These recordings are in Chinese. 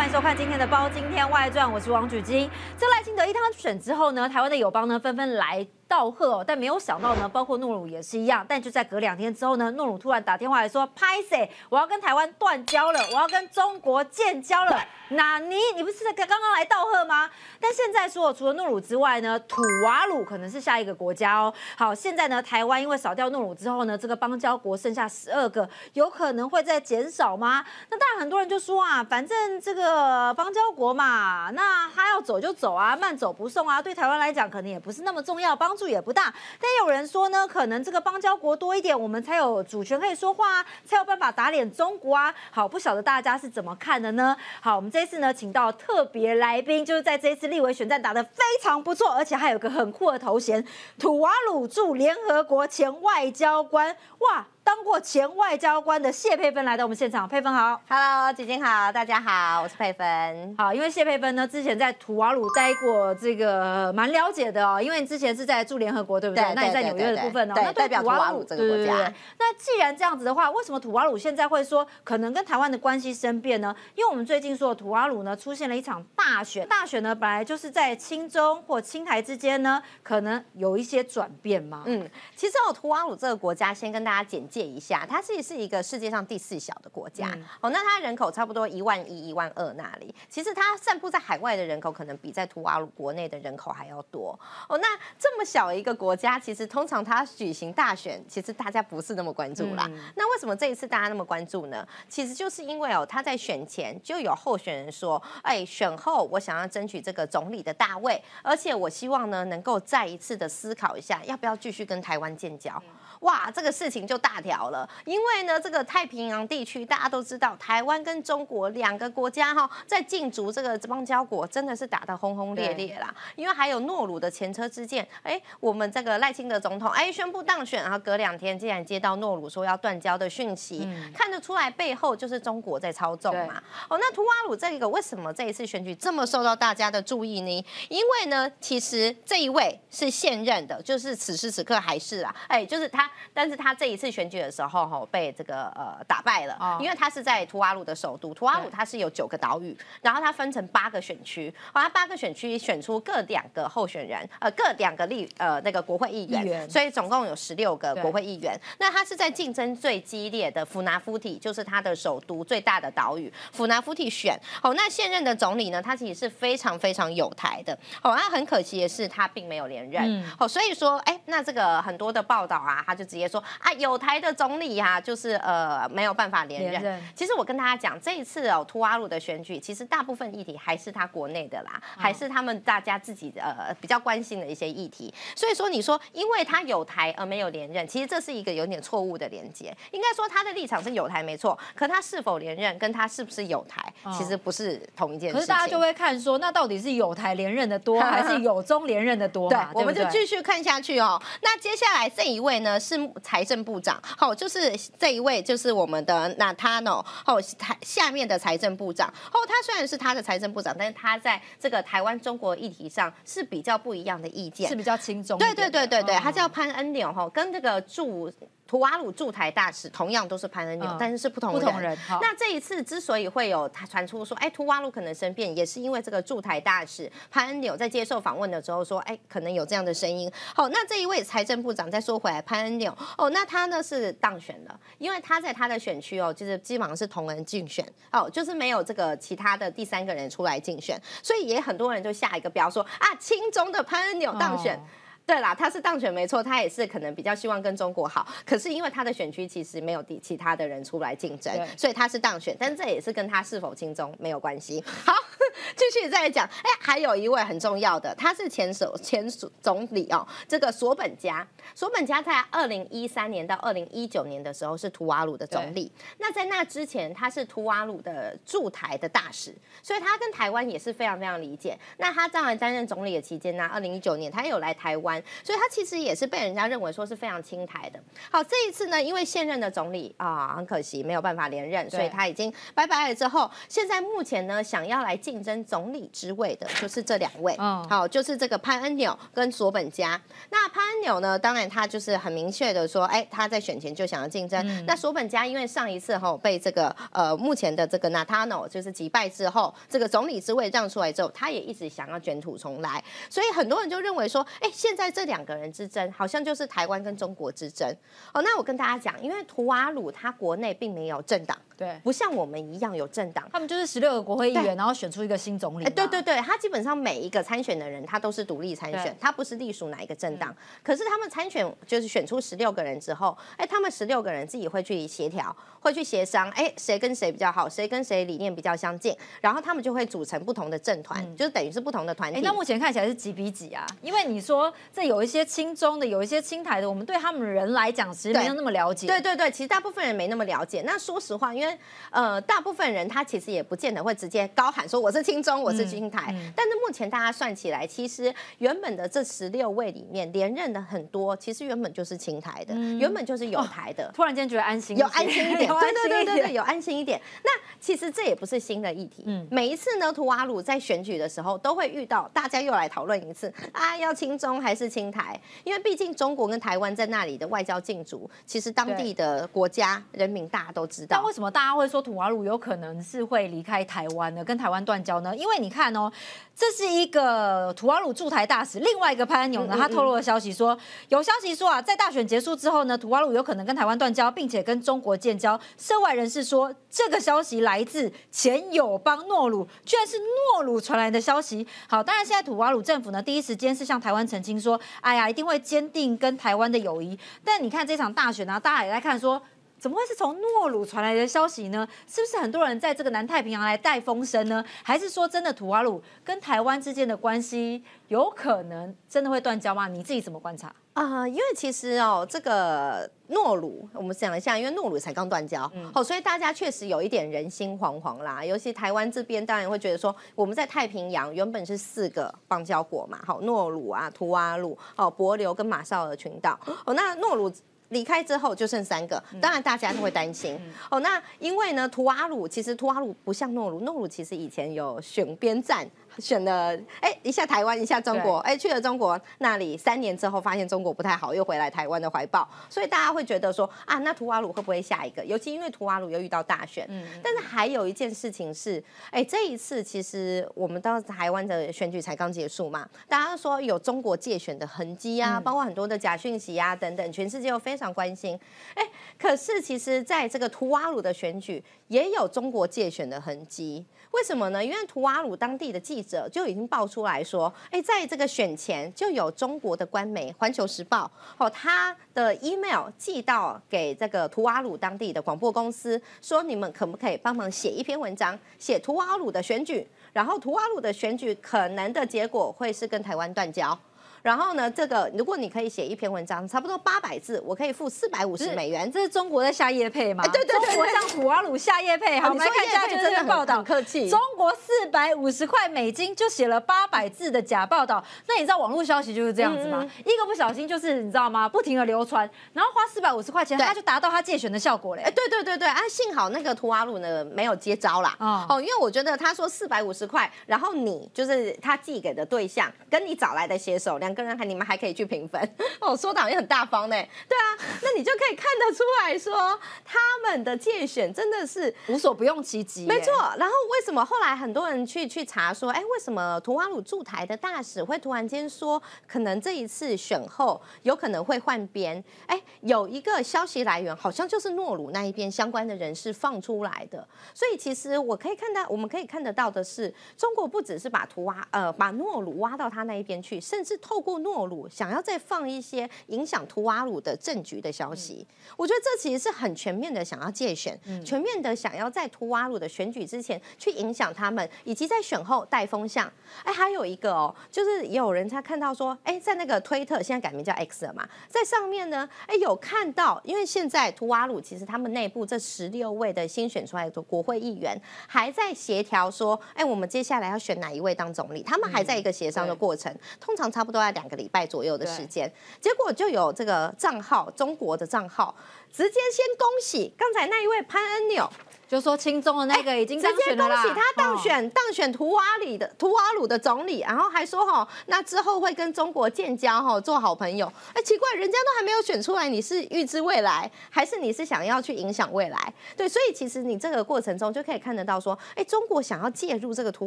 欢迎收看今天的《包今天外传》，我是王举金。这赖清德一当选之后呢，台湾的友邦呢纷纷来。道贺哦，但没有想到呢，包括诺鲁也是一样。但就在隔两天之后呢，诺鲁突然打电话来说：“拍谁？我要跟台湾断交了，我要跟中国建交了。”纳尼？你不是在刚刚来道贺吗？但现在说，除了诺鲁之外呢，土瓦鲁可能是下一个国家哦。好，现在呢，台湾因为少掉诺鲁之后呢，这个邦交国剩下十二个，有可能会再减少吗？那当然，很多人就说啊，反正这个邦交国嘛，那他要走就走啊，慢走不送啊，对台湾来讲可能也不是那么重要，帮。数也不大，但有人说呢，可能这个邦交国多一点，我们才有主权可以说话啊，才有办法打脸中国啊。好，不晓得大家是怎么看的呢？好，我们这一次呢，请到特别来宾，就是在这一次立委选战打得非常不错，而且还有个很酷的头衔——土瓦鲁驻联合国前外交官。哇！当过前外交官的谢佩芬来到我们现场，佩芬好，Hello，姐姐好，大家好，我是佩芬。好，因为谢佩芬呢之前在土瓦鲁待过，这个蛮了解的哦。因为你之前是在驻联合国，对不对？那你在纽约的部分哦，那代表土瓦鲁这个国家。那既然这样子的话，为什么土瓦鲁现在会说可能跟台湾的关系生变呢？因为我们最近说土瓦鲁呢出现了一场大选，大选呢本来就是在亲中或亲台之间呢，可能有一些转变嘛。嗯，其实哦，土瓦鲁这个国家，先跟大家简介。一下，它其实是一个世界上第四小的国家哦。那它人口差不多一万一、一万二那里。其实它散布在海外的人口，可能比在图瓦鲁国内的人口还要多哦。那这么小一个国家，其实通常它举行大选，其实大家不是那么关注啦。那为什么这一次大家那么关注呢？其实就是因为哦，他在选前就有候选人说，哎，选后我想要争取这个总理的大位，而且我希望呢，能够再一次的思考一下，要不要继续跟台湾建交。哇，这个事情就大条了，因为呢，这个太平洋地区大家都知道，台湾跟中国两个国家哈，在竞逐这个邦交国，真的是打得轰轰烈烈啦。因为还有诺鲁的前车之鉴，哎，我们这个赖清德总统哎宣布当选，然后隔两天竟然接到诺鲁说要断交的讯息，看得出来背后就是中国在操纵嘛。哦，那图瓦鲁这个为什么这一次选举这么受到大家的注意呢？因为呢，其实这一位是现任的，就是此时此刻还是啊，哎，就是他。但是他这一次选举的时候，哈，被这个呃打败了，因为他是在图瓦鲁的首都，图瓦鲁它是有九个岛屿，然后它分成八个选区，好，八个选区选出各两个候选人，呃，各两个立呃那个国会议员，所以总共有十六个国会议员。那他是在竞争最激烈的弗拿夫体，就是他的首都最大的岛屿，弗拿夫体选。哦，那现任的总理呢，他其实是非常非常有台的。哦，那很可惜的是，他并没有连任。哦，所以说，哎，那这个很多的报道啊，他就。直接说啊，有台的总理啊，就是呃没有办法连任。其实我跟大家讲，这一次哦，图瓦鲁的选举，其实大部分议题还是他国内的啦，还是他们大家自己呃比较关心的一些议题。所以说，你说因为他有台而没有连任，其实这是一个有点错误的连接。应该说他的立场是有台没错，可他是否连任跟他是不是有台，其实不是同一件事。可是大家就会看说，那到底是有台连任的多，还是有中连任的多？对，我们就继续看下去哦。那接下来这一位呢是。财政部长，好，就是这一位，就是我们的纳塔诺，好，台下面的财政部长，哦，他虽然是他的财政部长，但是他在这个台湾中国议题上是比较不一样的意见，是比较轻松。对对对对对，他叫潘恩纽，哈，跟这个驻。图瓦鲁驻台大使同样都是潘恩纽，但是是不同人。不同人。那这一次之所以会有他传出说，哎，图瓦鲁可能生变，也是因为这个驻台大使潘恩纽在接受访问的时候说，哎，可能有这样的声音。好，那这一位财政部长再说回来，潘恩纽，哦，那他呢是当选了，因为他在他的选区哦，就是基本上是同人竞选，哦，就是没有这个其他的第三个人出来竞选，所以也很多人就下一个标说啊，亲中的潘恩纽当选。对啦，他是当选没错，他也是可能比较希望跟中国好，可是因为他的选区其实没有第其他的人出来竞争，所以他是当选，但这也是跟他是否亲中没有关系。好，继续再讲，哎，还有一位很重要的，他是前首前总理哦，这个索本加，索本加在二零一三年到二零一九年的时候是图瓦鲁的总理，那在那之前他是图瓦鲁的驻台的大使，所以他跟台湾也是非常非常理解。那他当然担任总理的期间呢，二零一九年他有来台湾。湾，所以他其实也是被人家认为说是非常亲台的。好，这一次呢，因为现任的总理啊，很可惜没有办法连任，所以他已经拜拜了。之后，现在目前呢，想要来竞争总理之位的，就是这两位。嗯，好，就是这个潘恩纽跟索本加。那潘恩纽呢，当然他就是很明确的说，哎，他在选前就想要竞争。那索本加因为上一次哈被这个呃目前的这个纳塔诺就是击败之后，这个总理之位让出来之后，他也一直想要卷土重来。所以很多人就认为说，哎，现在在这两个人之争，好像就是台湾跟中国之争。哦，那我跟大家讲，因为图瓦鲁他国内并没有政党。对，不像我们一样有政党，他们就是十六个国会议员，然后选出一个新总理。哎对对对，他基本上每一个参选的人，他都是独立参选，他不是隶属哪一个政党。可是他们参选就是选出十六个人之后，哎，他们十六个人自己会去协调，会去协商，哎，谁跟谁比较好，谁跟谁理念比较相近，然后他们就会组成不同的政团，就是等于是不同的团体。那目前看起来是几比几啊？因为你说这有一些亲中的，有一些亲台的，我们对他们人来讲，其实没有那么了解。对对对，其实大部分人没那么了解。那说实话，因为呃。大部分人他其实也不见得会直接高喊说我是青中，我是金台。但是目前大家算起来，其实原本的这十六位里面连任的很多，其实原本就是青台的，原本就是有台的。突然间觉得安心，有安心一点，对对对对对，有安心一点。那其实这也不是新的议题。嗯，每一次呢，图瓦鲁在选举的时候都会遇到，大家又来讨论一次啊，要亲中还是青台？因为毕竟中国跟台湾在那里的外交竞逐，其实当地的国家人民大家都知道。但为什么大家会说土瓦鲁？有可能是会离开台湾的，跟台湾断交呢？因为你看哦，这是一个土瓦鲁驻台大使，另外一个潘安纽呢，他透露的消息说，有消息说啊，在大选结束之后呢，土瓦鲁有可能跟台湾断交，并且跟中国建交。涉外人士说，这个消息来自前友邦诺鲁，居然是诺鲁传来的消息。好，当然现在土瓦鲁政府呢，第一时间是向台湾澄清说，哎呀，一定会坚定跟台湾的友谊。但你看这场大选呢，大家也在看说。怎么会是从诺鲁传来的消息呢？是不是很多人在这个南太平洋来带风声呢？还是说真的土瓦鲁跟台湾之间的关系有可能真的会断交吗？你自己怎么观察啊？因为其实哦，这个诺鲁我们想一下，因为诺鲁才刚断交，好，所以大家确实有一点人心惶惶啦。尤其台湾这边当然会觉得说，我们在太平洋原本是四个邦交国嘛，好，诺鲁啊、图瓦鲁、哦、帛琉跟马绍尔群岛，哦，那诺鲁。离开之后就剩三个，当然大家都会担心哦。那因为呢，图瓦鲁其实图瓦鲁不像诺鲁，诺鲁其实以前有选边站。选了哎，一下台湾，一下中国，哎，去了中国那里三年之后，发现中国不太好，又回来台湾的怀抱，所以大家会觉得说啊，那图瓦鲁会不会下一个？尤其因为图瓦鲁又遇到大选，嗯，但是还有一件事情是，哎，这一次其实我们到台湾的选举才刚结束嘛，大家说有中国借选的痕迹啊，包括很多的假讯息啊等等，全世界又非常关心，哎，可是其实在这个图瓦鲁的选举也有中国借选的痕迹。为什么呢？因为图瓦鲁当地的记者就已经爆出来说，哎，在这个选前就有中国的官媒《环球时报》哦，他的 email 寄到给这个图瓦鲁当地的广播公司，说你们可不可以帮忙写一篇文章，写图瓦鲁的选举，然后图瓦鲁的选举可能的结果会是跟台湾断交。然后呢，这个如果你可以写一篇文章，差不多八百字，我可以付四百五十美元。这是中国的下叶配吗？对对对，中国像土瓦鲁下叶配。好，我们来看一下这篇报道。客气，中国四百五十块美金就写了八百字的假报道。那你知道网络消息就是这样子吗？一个不小心就是你知道吗？不停的流传，然后花四百五十块钱，他就达到他借选的效果嘞。哎，对对对对，啊，幸好那个图瓦鲁呢没有接招啦。哦，因为我觉得他说四百五十块，然后你就是他寄给的对象，跟你找来的写手两个人还你们还可以。去评分 哦，说党也很大方呢。对啊，那你就可以看得出来说，他们的借选真的是无所不用其极。没错，然后为什么后来很多人去去查说，哎，为什么图瓦鲁驻台的大使会突然间说，可能这一次选后有可能会换边？哎，有一个消息来源，好像就是诺鲁那一边相关的人士放出来的。所以其实我可以看到，我们可以看得到的是，中国不只是把图瓦呃把诺鲁挖到他那一边去，甚至透过诺鲁。想要再放一些影响图瓦鲁的政局的消息，我觉得这其实是很全面的，想要借选，全面的想要在图瓦鲁的选举之前去影响他们，以及在选后带风向。哎，还有一个哦，就是也有人在看到说，哎，在那个推特现在改名叫 X 了嘛，在上面呢，哎，有看到，因为现在图瓦鲁其实他们内部这十六位的新选出来的国会议员还在协调说，哎，我们接下来要选哪一位当总理，他们还在一个协商的过程，通常差不多在。概两个礼拜左右的时间，结果就有这个账号，中国的账号，直接先恭喜刚才那一位潘恩纽。就说亲中的那个已经当选了恭喜他当选当选图瓦里的图瓦鲁的总理，然后还说哈，那之后会跟中国建交哈，做好朋友。哎，奇怪，人家都还没有选出来，你是预知未来，还是你是想要去影响未来？对，所以其实你这个过程中就可以看得到说，哎，中国想要介入这个图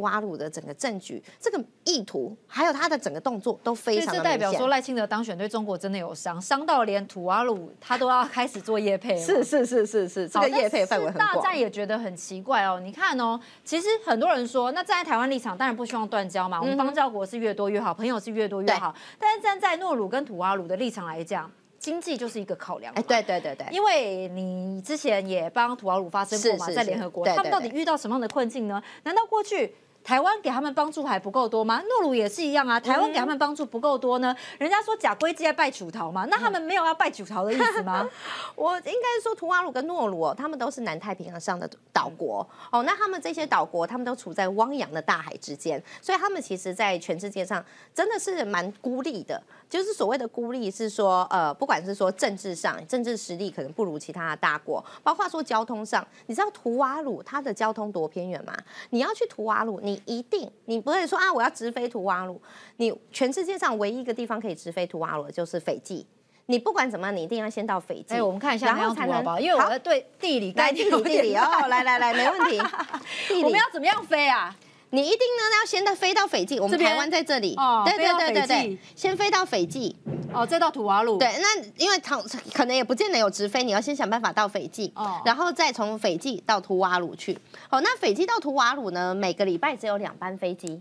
瓦鲁的整个政局，这个意图还有他的整个动作都非常。这代表说赖清德当选对中国真的有伤，伤到连图瓦鲁他都要开始做叶配。是是是是是，这个叶配范围很广。大战也觉得很奇怪。哦，你看哦，其实很多人说，那站在台湾立场，当然不希望断交嘛。我们邦交国是越多越好，朋友是越多越好。但是站在诺鲁跟土阿鲁的立场来讲，经济就是一个考量。哎，对对对对，因为你之前也帮土阿鲁发生过嘛，在联合国，他们到底遇到什么样的困境呢？难道过去？台湾给他们帮助还不够多吗？诺鲁也是一样啊。台湾给他们帮助不够多呢？人家说假龟鸡在拜楚桃嘛，那他们没有要拜楚桃的意思吗？我应该说，图瓦鲁跟诺鲁哦，他们都是南太平洋上的岛国哦。那他们这些岛国，他们都处在汪洋的大海之间，所以他们其实，在全世界上真的是蛮孤立的。就是所谓的孤立，是说呃，不管是说政治上，政治实力可能不如其他的大国，包括说交通上，你知道图瓦鲁它的交通多偏远吗？你要去图瓦鲁，你一定，你不会说啊，我要直飞图瓦鲁。你全世界上唯一一个地方可以直飞图瓦鲁的就是斐济。你不管怎么样，你一定要先到斐济。哎，我们看一下，然后才能，因为我对地理概念，地理地理哦，来来来，没问题。我们要怎么样飞啊？你一定呢要先到飞到斐济，我们台湾在这里。哦，对对对对对，先飞到斐济。哦，再到土瓦鲁。对，那因为他可能也不见得有直飞，你要先想办法到斐济，哦，然后再从斐济到图瓦鲁去。好，那斐济到图瓦鲁呢，每个礼拜只有两班飞机，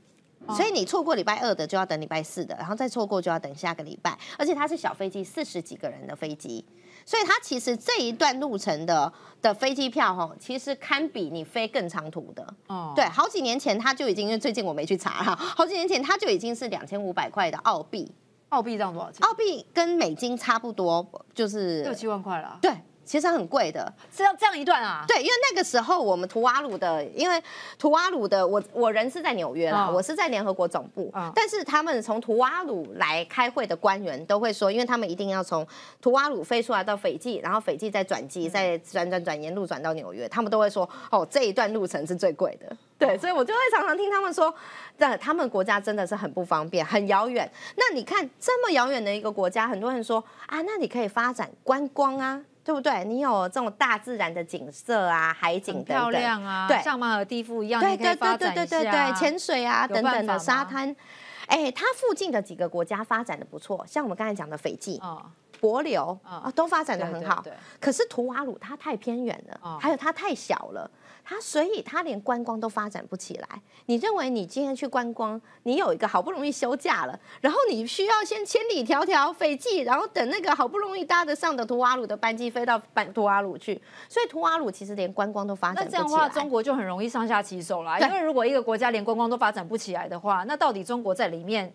所以你错过礼拜二的就要等礼拜四的，然后再错过就要等下个礼拜。而且它是小飞机，四十几个人的飞机，所以它其实这一段路程的的飞机票哈，其实堪比你飞更长途的。哦，对，好几年前它就已经，因为最近我没去查哈，好几年前它就已经是两千五百块的澳币。澳币这样多少钱？澳币跟美金差不多，就是六七万块了。对。其实很贵的，是要这样一段啊？对，因为那个时候我们图瓦鲁的，因为图瓦鲁的，我我人是在纽约啦，我是在联合国总部，但是他们从图瓦鲁来开会的官员都会说，因为他们一定要从图瓦鲁飞出来到斐济，然后斐济再转机，再转转转沿路转到纽约，他们都会说，哦，这一段路程是最贵的。对，所以我就会常常听他们说，那他们国家真的是很不方便，很遥远。那你看这么遥远的一个国家，很多人说啊，那你可以发展观光啊。对不对？你有这种大自然的景色啊，海景等等，漂亮啊，对，像马尔蒂夫一样，对对对对对对对，潜水啊等等的沙滩，哎，它附近的几个国家发展的不错，像我们刚才讲的斐济、帛琉啊，都发展的很好。对可是图瓦鲁它太偏远了，还有它太小了。它所以它连观光都发展不起来。你认为你今天去观光，你有一个好不容易休假了，然后你需要先千里迢迢斐济，然后等那个好不容易搭得上的图瓦鲁的班机飞到班图瓦鲁去，所以图瓦鲁其实连观光都发展不起来。那这样的话，中国就很容易上下其手了。因为如果一个国家连观光都发展不起来的话，那到底中国在里面？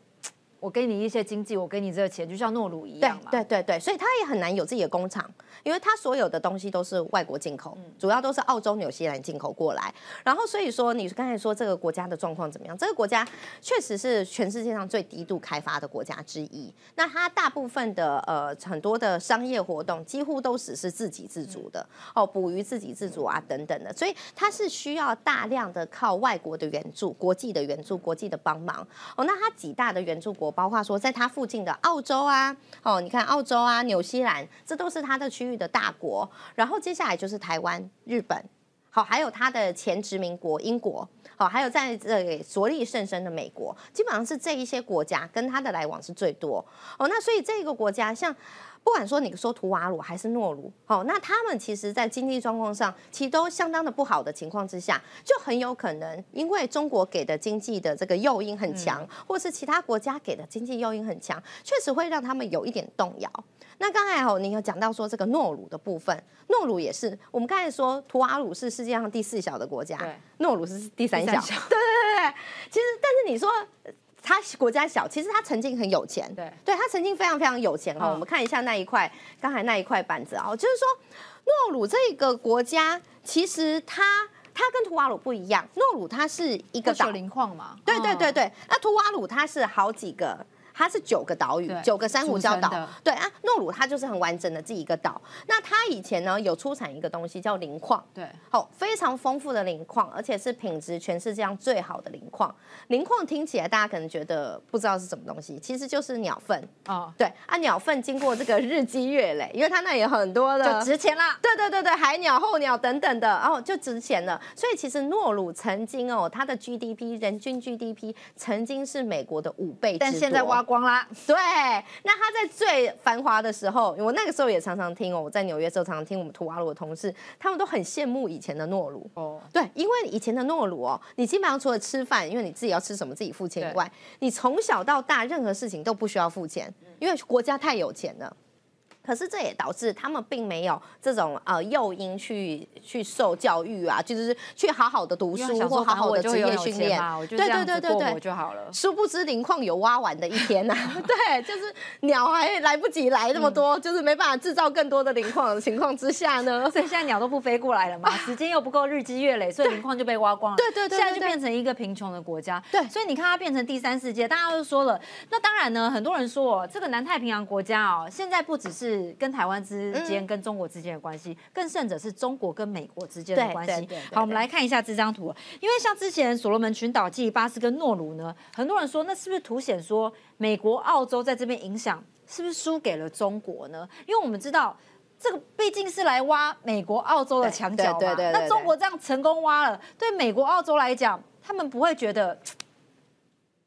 我给你一些经济，我给你这个钱，就像诺鲁一样嘛。对对对，所以他也很难有自己的工厂，因为他所有的东西都是外国进口，主要都是澳洲、纽西兰进口过来。然后所以说，你刚才说这个国家的状况怎么样？这个国家确实是全世界上最低度开发的国家之一。那它大部分的呃很多的商业活动几乎都只是自给自足的哦，捕鱼自给自足啊等等的，所以它是需要大量的靠外国的援助、国际的援助、国际的帮忙哦。那它几大的援助国？包括说，在它附近的澳洲啊，哦，你看澳洲啊、纽西兰，这都是它的区域的大国。然后接下来就是台湾、日本，好，还有它的前殖民国英国，好，还有在这里着力甚深的美国，基本上是这一些国家跟它的来往是最多。哦，那所以这个国家像。不管说你说图瓦鲁还是诺鲁，好，那他们其实，在经济状况上，其实都相当的不好的情况之下，就很有可能，因为中国给的经济的这个诱因很强，或是其他国家给的经济诱因很强，确实会让他们有一点动摇。那刚才哦，你有讲到说这个诺鲁的部分，诺鲁也是，我们刚才说图瓦鲁是世界上第四小的国家，诺鲁是第三小，对对对对，其实但是你说。他国家小，其实他曾经很有钱，对，对他曾经非常非常有钱哈。我们看一下那一块，刚才那一块板子啊，就是说诺鲁这个国家，其实它它跟图瓦鲁不一样，诺鲁它是一个岛林矿嘛，对对对对，那图瓦鲁它是好几个。它是九个岛屿，九个珊瑚礁岛。对啊，诺鲁它就是很完整的这一个岛。那它以前呢有出产一个东西叫磷矿，对，好，非常丰富的磷矿，而且是品质全世界上最好的磷矿。磷矿听起来大家可能觉得不知道是什么东西，其实就是鸟粪哦。对啊，鸟粪经过这个日积月累，因为它那有很多的，就值钱啦。对对对对，海鸟、候鸟等等的，哦就值钱了。所以其实诺鲁曾经哦，它的 GDP 人均 GDP 曾经是美国的五倍，但现在挖光啦。对，那他在最繁华的时候，我那个时候也常常听哦，我在纽约时候常常听我们图瓦鲁的同事，他们都很羡慕以前的诺鲁哦。对，因为以前的诺鲁哦，你基本上除了吃饭，因为你自己要吃什么自己付钱以外，你从小到大任何事情都不需要付钱，因为国家太有钱了。可是这也导致他们并没有这种呃诱因去去受教育啊，就是去好好的读书或好好的职业训练。对对对对对，就好了。殊不知磷矿有挖完的一天呐。对，就是鸟还来不及来那么多，就是没办法制造更多的磷矿的情况之下呢，所以现在鸟都不飞过来了嘛，时间又不够，日积月累，所以磷矿就被挖光了。对对对，现在就变成一个贫穷的国家。对，所以你看它变成第三世界，大家都说了。那当然呢，很多人说这个南太平洋国家哦，现在不只是跟台湾之之间跟中国之间的关系，更甚者是中国跟美国之间的关系。好，我们来看一下这张图，因为像之前所罗门群岛、基里巴斯跟诺鲁呢，很多人说那是不是凸显说美国、澳洲在这边影响是不是输给了中国呢？因为我们知道这个毕竟是来挖美国、澳洲的墙角嘛，那中国这样成功挖了，对美国、澳洲来讲，他们不会觉得。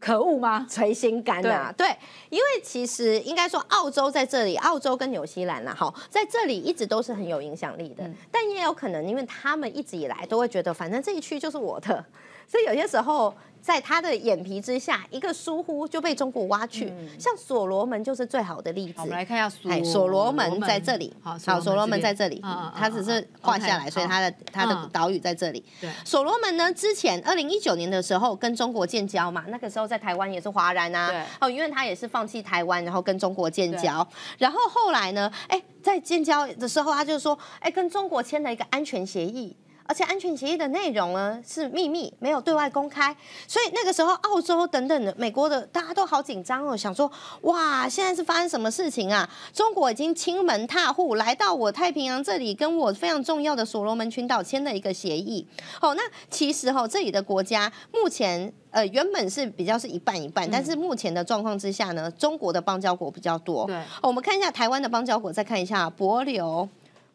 可恶吗？垂心肝呐，对，因为其实应该说，澳洲在这里，澳洲跟纽西兰呐，哈，在这里一直都是很有影响力的，但也有可能，因为他们一直以来都会觉得，反正这一区就是我的，所以有些时候。在他的眼皮之下，一个疏忽就被中国挖去。像所罗门就是最好的例子。我们来看一下所罗门在这里。好，所罗门在这里，他只是画下来，所以他的他的岛屿在这里。对，所罗门呢，之前二零一九年的时候跟中国建交嘛，那个时候在台湾也是哗然啊。哦，因为他也是放弃台湾，然后跟中国建交。然后后来呢，哎，在建交的时候，他就说，哎，跟中国签了一个安全协议。而且安全协议的内容呢是秘密，没有对外公开，所以那个时候澳洲等等的美国的大家都好紧张哦，想说哇，现在是发生什么事情啊？中国已经亲门踏户来到我太平洋这里，跟我非常重要的所罗门群岛签了一个协议。哦，那其实哦，这里的国家目前呃原本是比较是一半一半，但是目前的状况之下呢，中国的邦交国比较多。对，我们看一下台湾的邦交国，再看一下博流。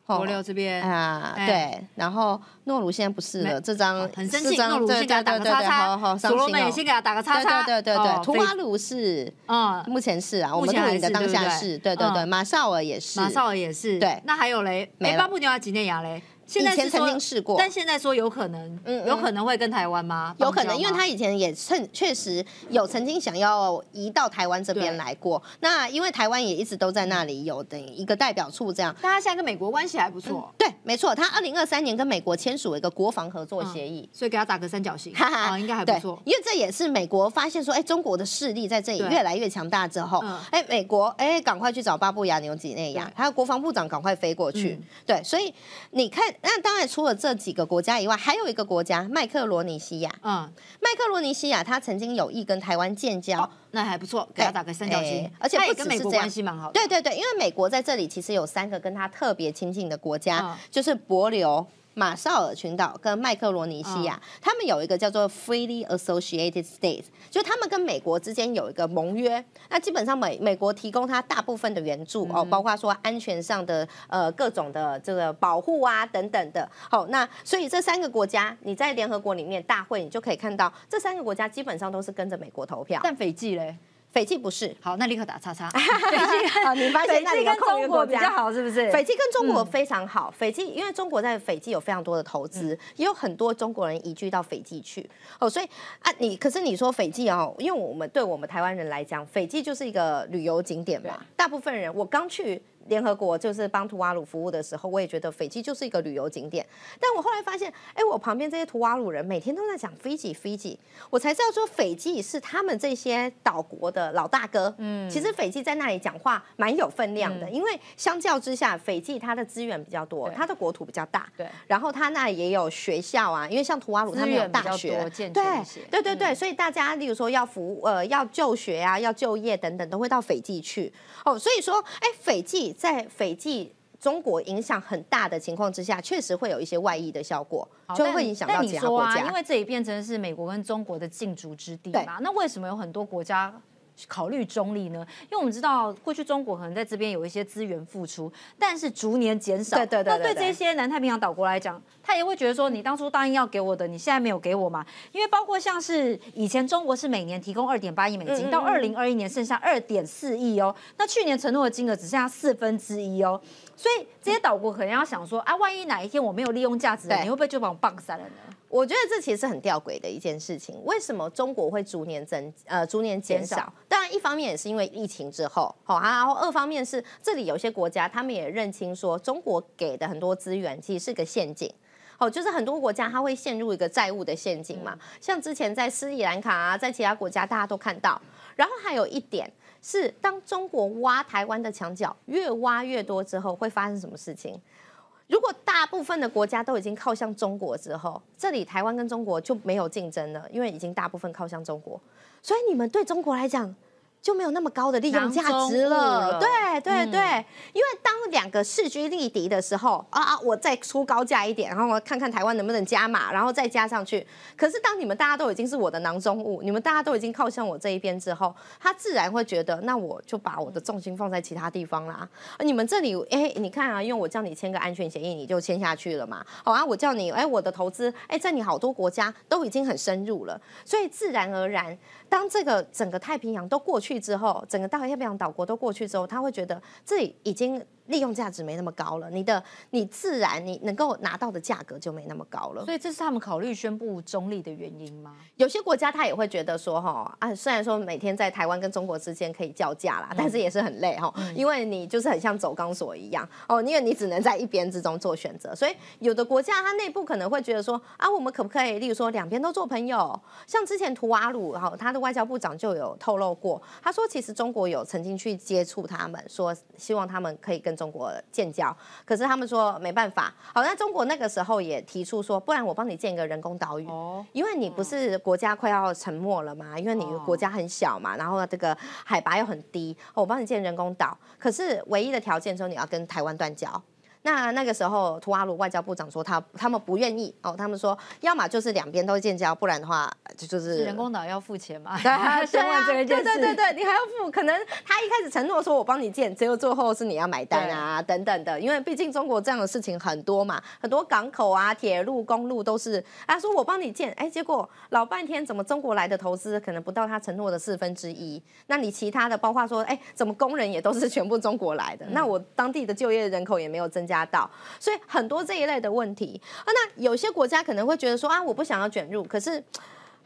国六这边啊，对，然后诺鲁现在不是了，这张很生气，诺鲁先给他打个叉叉，所罗门也先给他打个叉叉，对对对对，图瓦鲁是，嗯，目前是啊，我们录影的当下是，对对对，马绍尔也是，马绍尔也是，对，那还有嘞，梅巴布纽瓦几内亚嘞。以前曾经试过，但现在说有可能，嗯，有可能会跟台湾吗？有可能，因为他以前也趁确实有曾经想要移到台湾这边来过。那因为台湾也一直都在那里有等于一个代表处这样。但他现在跟美国关系还不错。对，没错，他二零二三年跟美国签署了一个国防合作协议，所以给他打个三角形，啊，应该还不错。因为这也是美国发现说，哎，中国的势力在这里越来越强大之后，哎，美国哎，赶快去找巴布亚纽几内亚，还有国防部长赶快飞过去。对，所以你看，那当然除了这几个国家以外，还有一个国家麦克罗尼西亚。嗯，麦克罗尼西亚它曾经有意跟台湾建交，那还不错，给它打个三角形。而且不只是这样关系蛮好。对对对，因为美国在这里其实有三个跟他特别亲近的国家，就是伯琉。马绍尔群岛跟麦克罗尼西亚，他们有一个叫做 Freely Associated States，就他们跟美国之间有一个盟约。那基本上美美国提供他大部分的援助哦，包括说安全上的呃各种的这个保护啊等等的。好，那所以这三个国家你在联合国里面大会，你就可以看到这三个国家基本上都是跟着美国投票。但斐济嘞？斐济不是好，那立刻打叉叉。斐 济啊，你发现那里跟中国比较好是不是？斐济跟中国非常好。斐济因为中国在斐济有非常多的投资，也有很多中国人移居到斐济去。哦，所以啊，你可是你说斐济哦，因为我们对我们台湾人来讲，斐济就是一个旅游景点嘛。大部分人我刚去联合国就是帮图瓦鲁服务的时候，我也觉得斐济就是一个旅游景点。但我后来发现，哎，我旁边这些图瓦鲁人每天都在讲斐济，斐济，我才知道说斐济是他们这些岛国的老大哥。嗯，其实斐济在那里讲话蛮有分量的，因为相较之下，斐济它的资源比较多，它的国土比较大。对，然后它那里也有学校啊，因为像图瓦鲁他们有大学，对对对对，所以大家例如说要服呃要就学啊，要就业等等，都会到斐济去。哦，所以说，哎，斐济在斐济中国影响很大的情况之下，确实会有一些外溢的效果，就会影响到其他国家。因为这里变成是美国跟中国的竞逐之地嘛，那为什么有很多国家？考虑中立呢？因为我们知道过去中国可能在这边有一些资源付出，但是逐年减少。对对对。那对这些南太平洋岛国来讲，他也会觉得说，你当初答应要给我的，你现在没有给我嘛？因为包括像是以前中国是每年提供二点八亿美金，到二零二一年剩下二点四亿哦。那去年承诺的金额只剩下四分之一哦。所以这些岛国可能要想说，啊，万一哪一天我没有利用价值，你会不会就把我棒散了呢？我觉得这其实是很吊诡的一件事情。为什么中国会逐年增呃逐年减少？当然，一方面也是因为疫情之后，好，然后二方面是这里有些国家他们也认清说，中国给的很多资源其实是个陷阱。哦，就是很多国家它会陷入一个债务的陷阱嘛。像之前在斯里兰卡啊，在其他国家大家都看到。然后还有一点是，当中国挖台湾的墙角越挖越多之后，会发生什么事情？如果大部分的国家都已经靠向中国之后，这里台湾跟中国就没有竞争了，因为已经大部分靠向中国，所以你们对中国来讲。就没有那么高的利用价值了，对对对，因为当两个势均力敌的时候啊啊，我再出高价一点，然后我看看台湾能不能加码，然后再加上去。可是当你们大家都已经是我的囊中物，你们大家都已经靠向我这一边之后，他自然会觉得，那我就把我的重心放在其他地方啦。你们这里，哎，你看啊，因为我叫你签个安全协议，你就签下去了嘛。好啊，我叫你，哎，我的投资，哎，在你好多国家都已经很深入了，所以自然而然。当这个整个太平洋都过去之后，整个大太平洋岛国都过去之后，他会觉得自己已经。利用价值没那么高了，你的你自然你能够拿到的价格就没那么高了，所以这是他们考虑宣布中立的原因吗？有些国家他也会觉得说哈啊，虽然说每天在台湾跟中国之间可以叫价啦，但是也是很累哈，因为你就是很像走钢索一样哦，因为你只能在一边之中做选择，所以有的国家它内部可能会觉得说啊，我们可不可以，例如说两边都做朋友？像之前图瓦鲁哈，他的外交部长就有透露过，他说其实中国有曾经去接触他们，说希望他们可以跟中国建交，可是他们说没办法。好，那中国那个时候也提出说，不然我帮你建一个人工岛屿，哦，因为你不是国家快要沉没了嘛，因为你国家很小嘛，然后这个海拔又很低，我帮你建人工岛，可是唯一的条件是你要跟台湾断交。那那个时候，图瓦鲁外交部长说他他们不愿意哦，他们说要么就是两边都建交，不然的话就就是人工岛要付钱嘛。对啊，对对对对，你还要付，可能他一开始承诺说我帮你建，结果最后是你要买单啊等等的，因为毕竟中国这样的事情很多嘛，很多港口啊、铁路、公路都是啊说我帮你建，哎，结果老半天怎么中国来的投资可能不到他承诺的四分之一，那你其他的包括说哎，怎么工人也都是全部中国来的，那我当地的就业人口也没有增加。达到，所以很多这一类的问题啊，那有些国家可能会觉得说啊，我不想要卷入，可是。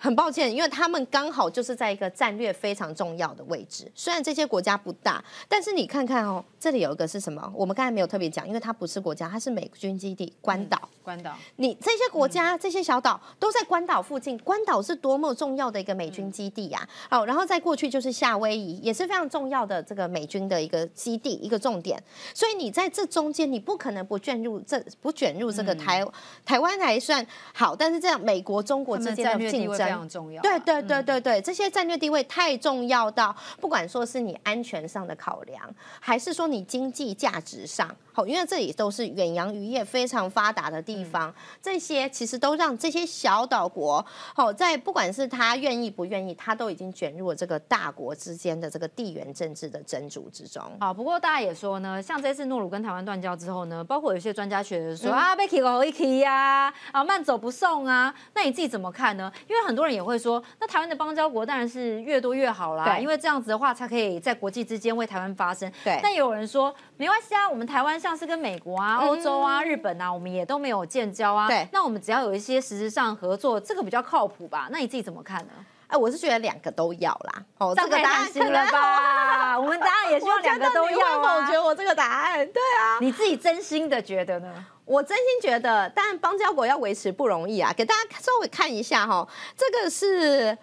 很抱歉，因为他们刚好就是在一个战略非常重要的位置。虽然这些国家不大，但是你看看哦，这里有一个是什么？我们刚才没有特别讲，因为它不是国家，它是美军基地——关岛。关岛，你这些国家、这些小岛都在关岛附近。关岛是多么重要的一个美军基地呀！好，然后再过去就是夏威夷，也是非常重要的这个美军的一个基地、一个重点。所以你在这中间，你不可能不卷入这不卷入这个台台湾还算好，但是这样美国、中国之间的竞争。非常重要，对对对对对，这些战略地位太重要到，不管说是你安全上的考量，还是说你经济价值上。好，因为这里都是远洋渔业非常发达的地方，这些其实都让这些小岛国，好，在不管是他愿意不愿意，他都已经卷入了这个大国之间的这个地缘政治的争逐之中。好，不过大家也说呢，像这次诺鲁跟台湾断交之后呢，包括有些专家学者说啊，被 k 了一 k 呀，啊，慢走不送啊，那你自己怎么看呢？因为很多人也会说，那台湾的邦交国当然是越多越好啦，因为这样子的话才可以在国际之间为台湾发声。对，但也有人说，没关系啊，我们台湾。像是跟美国啊、欧洲啊、日本啊，我们也都没有建交啊。对，那我们只要有一些实质上合作，这个比较靠谱吧？那你自己怎么看呢？哎，我是觉得两个都要啦。哦，这个担心了吧？我们当然然也希望两个都要啊。否决我这个答案，对啊。你自己真心的觉得呢？我真心觉得，但邦交国要维持不容易啊。给大家稍微看一下哈，这个是。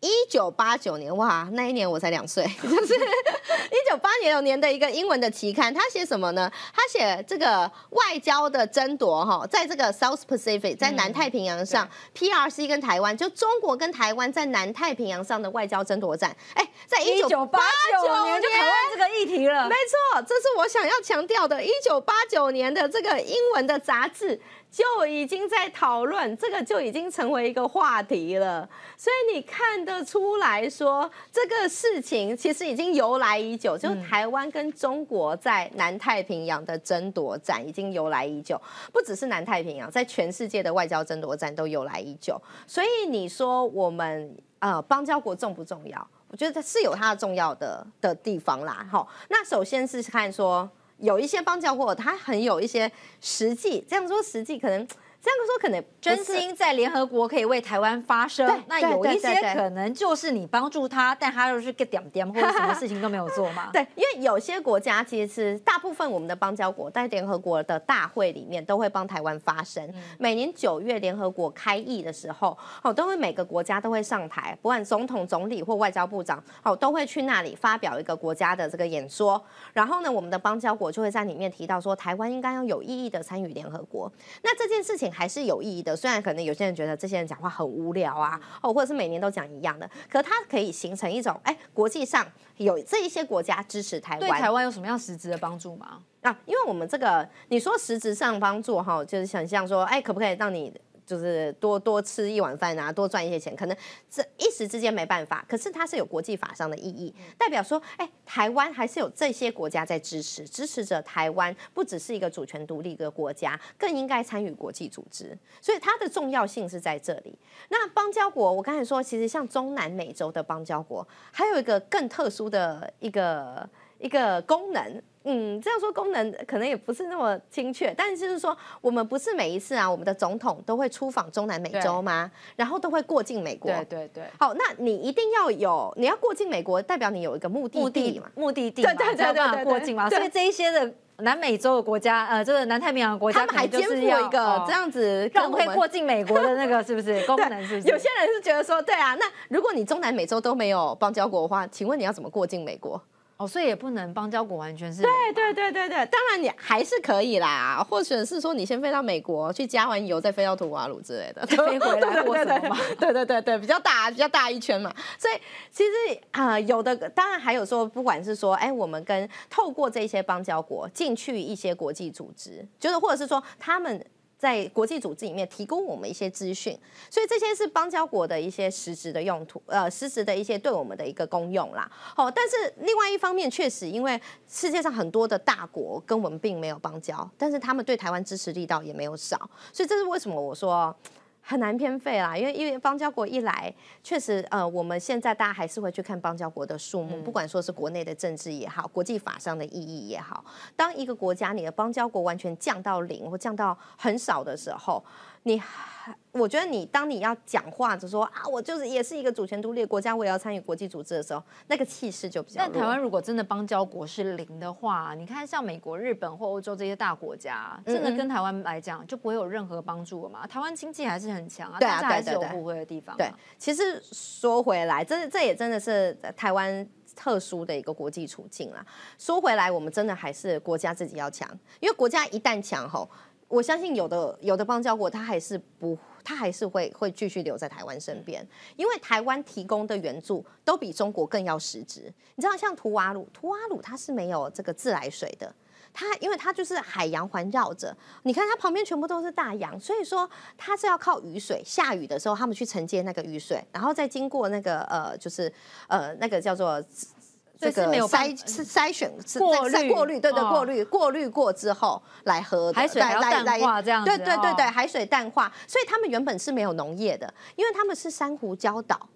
一九八九年，哇，那一年我才两岁，就是一九八九年的一个英文的期刊，他写什么呢？他写这个外交的争夺哈，在这个 South Pacific，在南太平洋上，PRC 跟台湾，就中国跟台湾在南太平洋上的外交争夺战。哎，在一九八九年就讨论这个议题了。没错，这是我想要强调的。一九八九年的这个英文的杂志。就已经在讨论这个，就已经成为一个话题了。所以你看得出来说，这个事情其实已经由来已久，就台湾跟中国在南太平洋的争夺战已经由来已久，不只是南太平洋，在全世界的外交争夺战都由来已久。所以你说我们呃邦交国重不重要？我觉得是有它的重要的的地方啦。好，那首先是看说。有一些邦交国，它很有一些实际，这样说实际可能。这样说可能真心在联合国可以为台湾发声，那有一些可能就是你帮助他，但他又是个点点或者什么事情都没有做嘛？对，因为有些国家其实是大部分我们的邦交国在联合国的大会里面都会帮台湾发声。每年九月联合国开议的时候，哦，都会每个国家都会上台，不管总统、总理或外交部长，哦，都会去那里发表一个国家的这个演说。然后呢，我们的邦交国就会在里面提到说，台湾应该要有意义的参与联合国。那这件事情。还是有意义的，虽然可能有些人觉得这些人讲话很无聊啊，哦，或者是每年都讲一样的，可它可以形成一种，哎，国际上有这一些国家支持台湾，对台湾有什么样实质的帮助吗？啊，因为我们这个你说实质上帮助哈，就是想象说，哎，可不可以让你。就是多多吃一碗饭啊，多赚一些钱，可能这一时之间没办法。可是它是有国际法上的意义，代表说，哎，台湾还是有这些国家在支持，支持着台湾不只是一个主权独立的国家，更应该参与国际组织。所以它的重要性是在这里。那邦交国，我刚才说，其实像中南美洲的邦交国，还有一个更特殊的一个一个功能。嗯，这样说功能可能也不是那么精确，但是就是说，我们不是每一次啊，我们的总统都会出访中南美洲吗？然后都会过境美国。对对对。好，那你一定要有，你要过境美国，代表你有一个目的地嘛？目的地嘛，对对对过境嘛。所以这一些的南美洲的国家，呃，这个南太平洋的国家，他们还肩负一个这样子，让我们可以过境美国的那个是不是功能？是不是？有些人是觉得说，对啊，那如果你中南美洲都没有邦交国的话，请问你要怎么过境美国？哦，所以也不能邦交国完全是对对对对对，当然你还是可以啦，或者是说你先飞到美国去加完油，再飞到图瓦鲁之类的，飞回来 或什么嘛？对对对对，比较大比较大一圈嘛。所以其实啊，有的当然还有说，不管是说，哎，我们跟透过这些邦交国进去一些国际组织，就是或者是说他们。在国际组织里面提供我们一些资讯，所以这些是邦交国的一些实质的用途，呃，实质的一些对我们的一个功用啦。好，但是另外一方面，确实因为世界上很多的大国跟我们并没有邦交，但是他们对台湾支持力道也没有少，所以这是为什么我说。很难偏废啦，因为因为邦交国一来，确实呃，我们现在大家还是会去看邦交国的数目，不管说是国内的政治也好，国际法上的意义也好，当一个国家你的邦交国完全降到零或降到很少的时候，你。我觉得你当你要讲话，就说啊，我就是也是一个主权独立的国家，我也要参与国际组织的时候，那个气势就比较。但台湾如果真的邦交国是零的话，你看像美国、日本或欧洲这些大国家，真的跟台湾来讲就不会有任何帮助了嘛？台湾经济还是很强啊，大家还是有互惠的地方。对，其实说回来，这这也真的是台湾特殊的一个国际处境啦。说回来，我们真的还是国家自己要强，因为国家一旦强吼。我相信有的有的邦交国，他还是不，他还是会会继续留在台湾身边，因为台湾提供的援助都比中国更要实质。你知道，像图瓦鲁，图瓦鲁它是没有这个自来水的，它因为它就是海洋环绕着，你看它旁边全部都是大洋，所以说它是要靠雨水，下雨的时候他们去承接那个雨水，然后再经过那个呃，就是呃那个叫做。这个筛筛选过滤过滤对对过滤过滤过之后来喝海水要淡化这样对对对对海水淡化，所以他们原本是没有农业的，因为他们是珊瑚礁岛。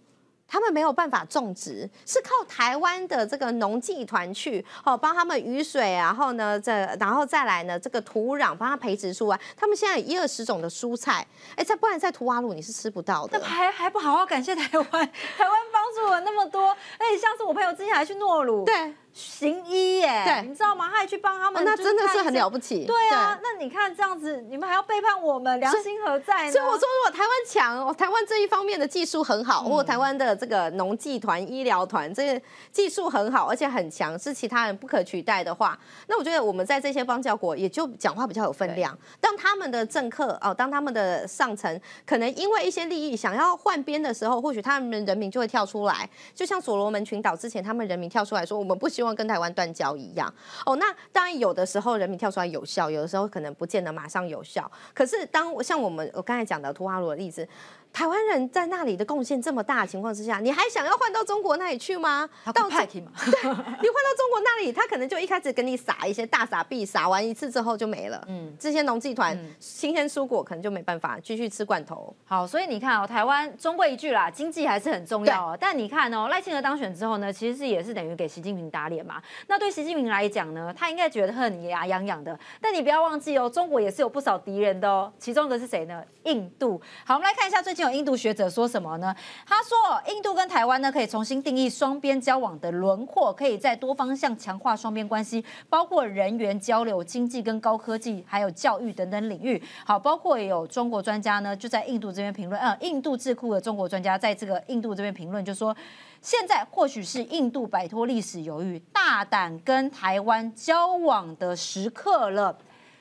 他们没有办法种植，是靠台湾的这个农技团去哦，帮他们雨水，然后呢，这然后再来呢，这个土壤帮他培植出来。他们现在有一二十种的蔬菜，哎，在不然在图瓦鲁你是吃不到的。那还还不好好感谢台湾，台湾帮助了那么多。哎，像是我朋友之前还去诺鲁，对。行医耶，对你知道吗？他还去帮他们、哦那真的是很了不起。对啊，那你看这样子，你们还要背叛我们，良心何在呢？所以我说，如果台湾强，台湾这一方面的技术很好，嗯或台湾的这个农技团、医疗团，这些技术很好，而且很强，是其他人不可取代的话，那我觉得我们在这些邦交国也就讲话比较有分量。当他们的政客哦，当他们的上层可能因为一些利益想要换边的时候，或许他们人民就会跳出出来，就像所罗门群岛之前他们人民跳出来说，我们不希望跟台湾断交一样。哦，那当然有的时候人民跳出来有效，有的时候可能不见得马上有效。可是当像我们我刚才讲的图哈鲁的例子，台湾人在那里的贡献这么大的情况之下，你还想要换到中国那里去吗？到派去嘛？你换到中国那里，他可能就一开始跟你撒一些大傻币，撒完一次之后就没了。嗯，这些农技团、新鲜蔬果可能就没办法继续吃罐头。好，所以你看哦，台湾终归一句啦，经济还是很重要哦。但你看哦，赖清德当选之后呢，其实是也是等于给习近平打脸嘛。那对习近平来讲呢，他应该觉得很牙痒痒的。但你不要忘记哦，中国也是有不少敌人的哦。其中一个是谁呢？印度。好，我们来看一下最近有印度学者说什么呢？他说，印度跟台湾呢可以重新定义双边交往的轮廓，可以在多方向强化双边关系，包括人员交流、经济跟高科技，还有教育等等领域。好，包括也有中国专家呢，就在印度这边评论，呃，印度智库的中国专家在这个印度这边评论，就说现在或许是印度摆脱历史犹豫，大胆跟台湾交往的时刻了。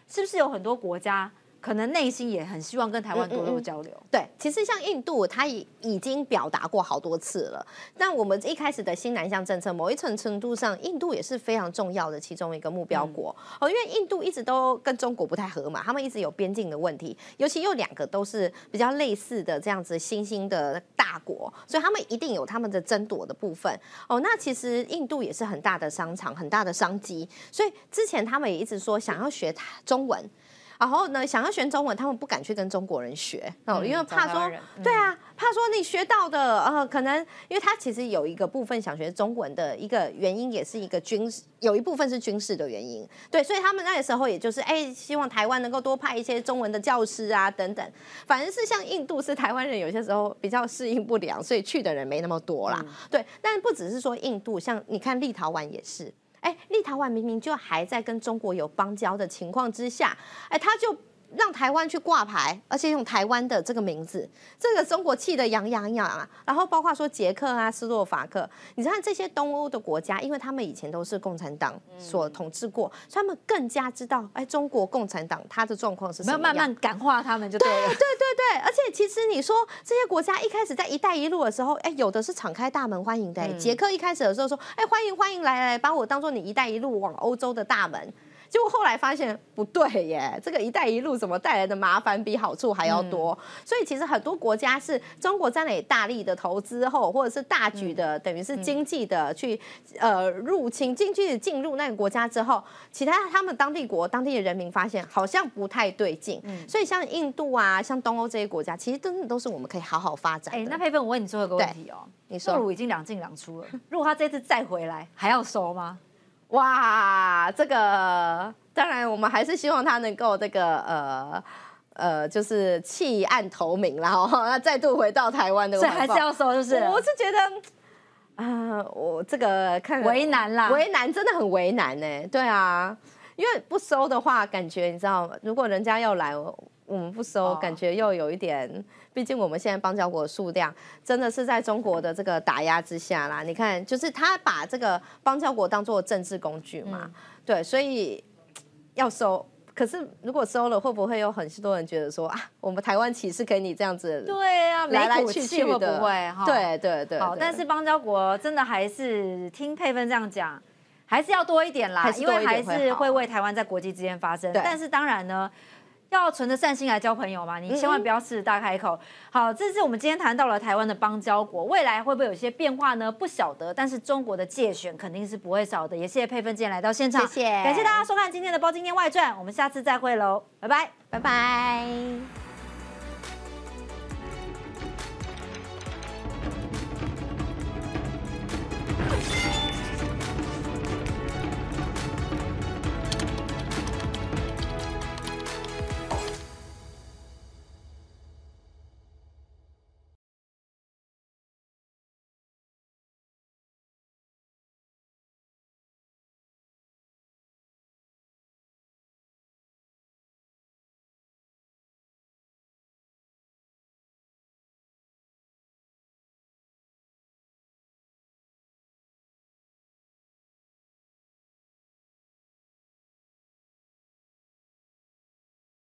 是不是有很多国家可能内心也很希望跟台湾多多交流？对，其实像印度，它已已经表达过好多次了。但我们一开始的新南向政策，某一层程度上，印度也是非常重要的其中一个目标国、哦。因为印度一直都跟中国不太合嘛，他们一直有边境的问题，尤其又两个都是比较类似的这样子新兴的大国，所以他们一定有他们的争夺的部分。哦，那其实印度也是很大的商场，很大的商机，所以之前他们也一直说想要学中文。然后呢，想要学中文，他们不敢去跟中国人学哦，嗯因为怕说对啊，怕说你学到的，呃，可能因为他其实有一个部分想学中文的一个原因，也是一个军事，有一部分是军事的原因，对，所以他们那个时候也就是，哎，希望台湾能够多派一些中文的教师啊，等等。反正是像印度是台湾人，有些时候比较适应不良，所以去的人没那么多啦。对，但不只是说印度，像你看立陶宛也是。哎，立陶宛明明就还在跟中国有邦交的情况之下，哎，他就让台湾去挂牌，而且用台湾的这个名字，这个中国气得痒痒痒啊！然后包括说捷克啊、斯洛伐克，你看这些东欧的国家，因为他们以前都是共产党所统治过，所以他们更加知道，哎，中国共产党它的状况是什没有么样。慢慢感化他们就对了。对对对，而且其实你说这些国家一开始在“一带一路”的时候，哎，有的是敞开大门欢迎的。哎捷克一开始的时候说，哎，欢迎欢迎来来，把我当做你“一带一路”往欧洲的大门。结果后来发现不对耶，这个“一带一路”怎么带来的麻烦比好处还要多？所以其实很多国家是中国在那里大力的投资后，或者是大举的，等于是经济的去呃入侵，经济的进入那个国家之后，其他他们当地国当地的人民发现好像不太对劲，所以像印度啊，像东欧这些国家，其实真的都是我们可以好好发展的。哎，那佩芬，我问你最后一个问题哦，你说。诺鲁已经两进两出了，如果他这次再回来，还要收吗？哇，这个当然我们还是希望他能够这个呃。呃，就是弃暗投明啦，然后那再度回到台湾的所以还是要收，就是我是觉得，啊、我这个看为难啦。为难真的很为难呢。对啊，因为不收的话，感觉你知道，如果人家要来，我我们不收，哦感觉又有一点。毕竟我们现在邦交国的数量真的是在中国的这个打压之下啦。你看，就是他把这个邦交国当做政治工具嘛，嗯对，所以要收。可是如果收了，会不会有很多人觉得说啊，我们台湾歧视给你这样子对啊，来来去去气会不的？会？哈，对对对。好，但是邦交国真的还是听佩芬这样讲，还是要多一点啦，因为还是会为台湾在国际之间发声。但是当然呢。要存着善心来交朋友嘛，你千万不要狮子大开口。好，这是我们今天谈到了台湾的邦交国，未来会不会有一些变化呢？不晓得，但是中国的界选肯定是不会少的。也谢谢佩芬今天来到现场，谢谢感谢大家收看今天的《包今天外传》，我们下次再会喽，拜拜。拜拜。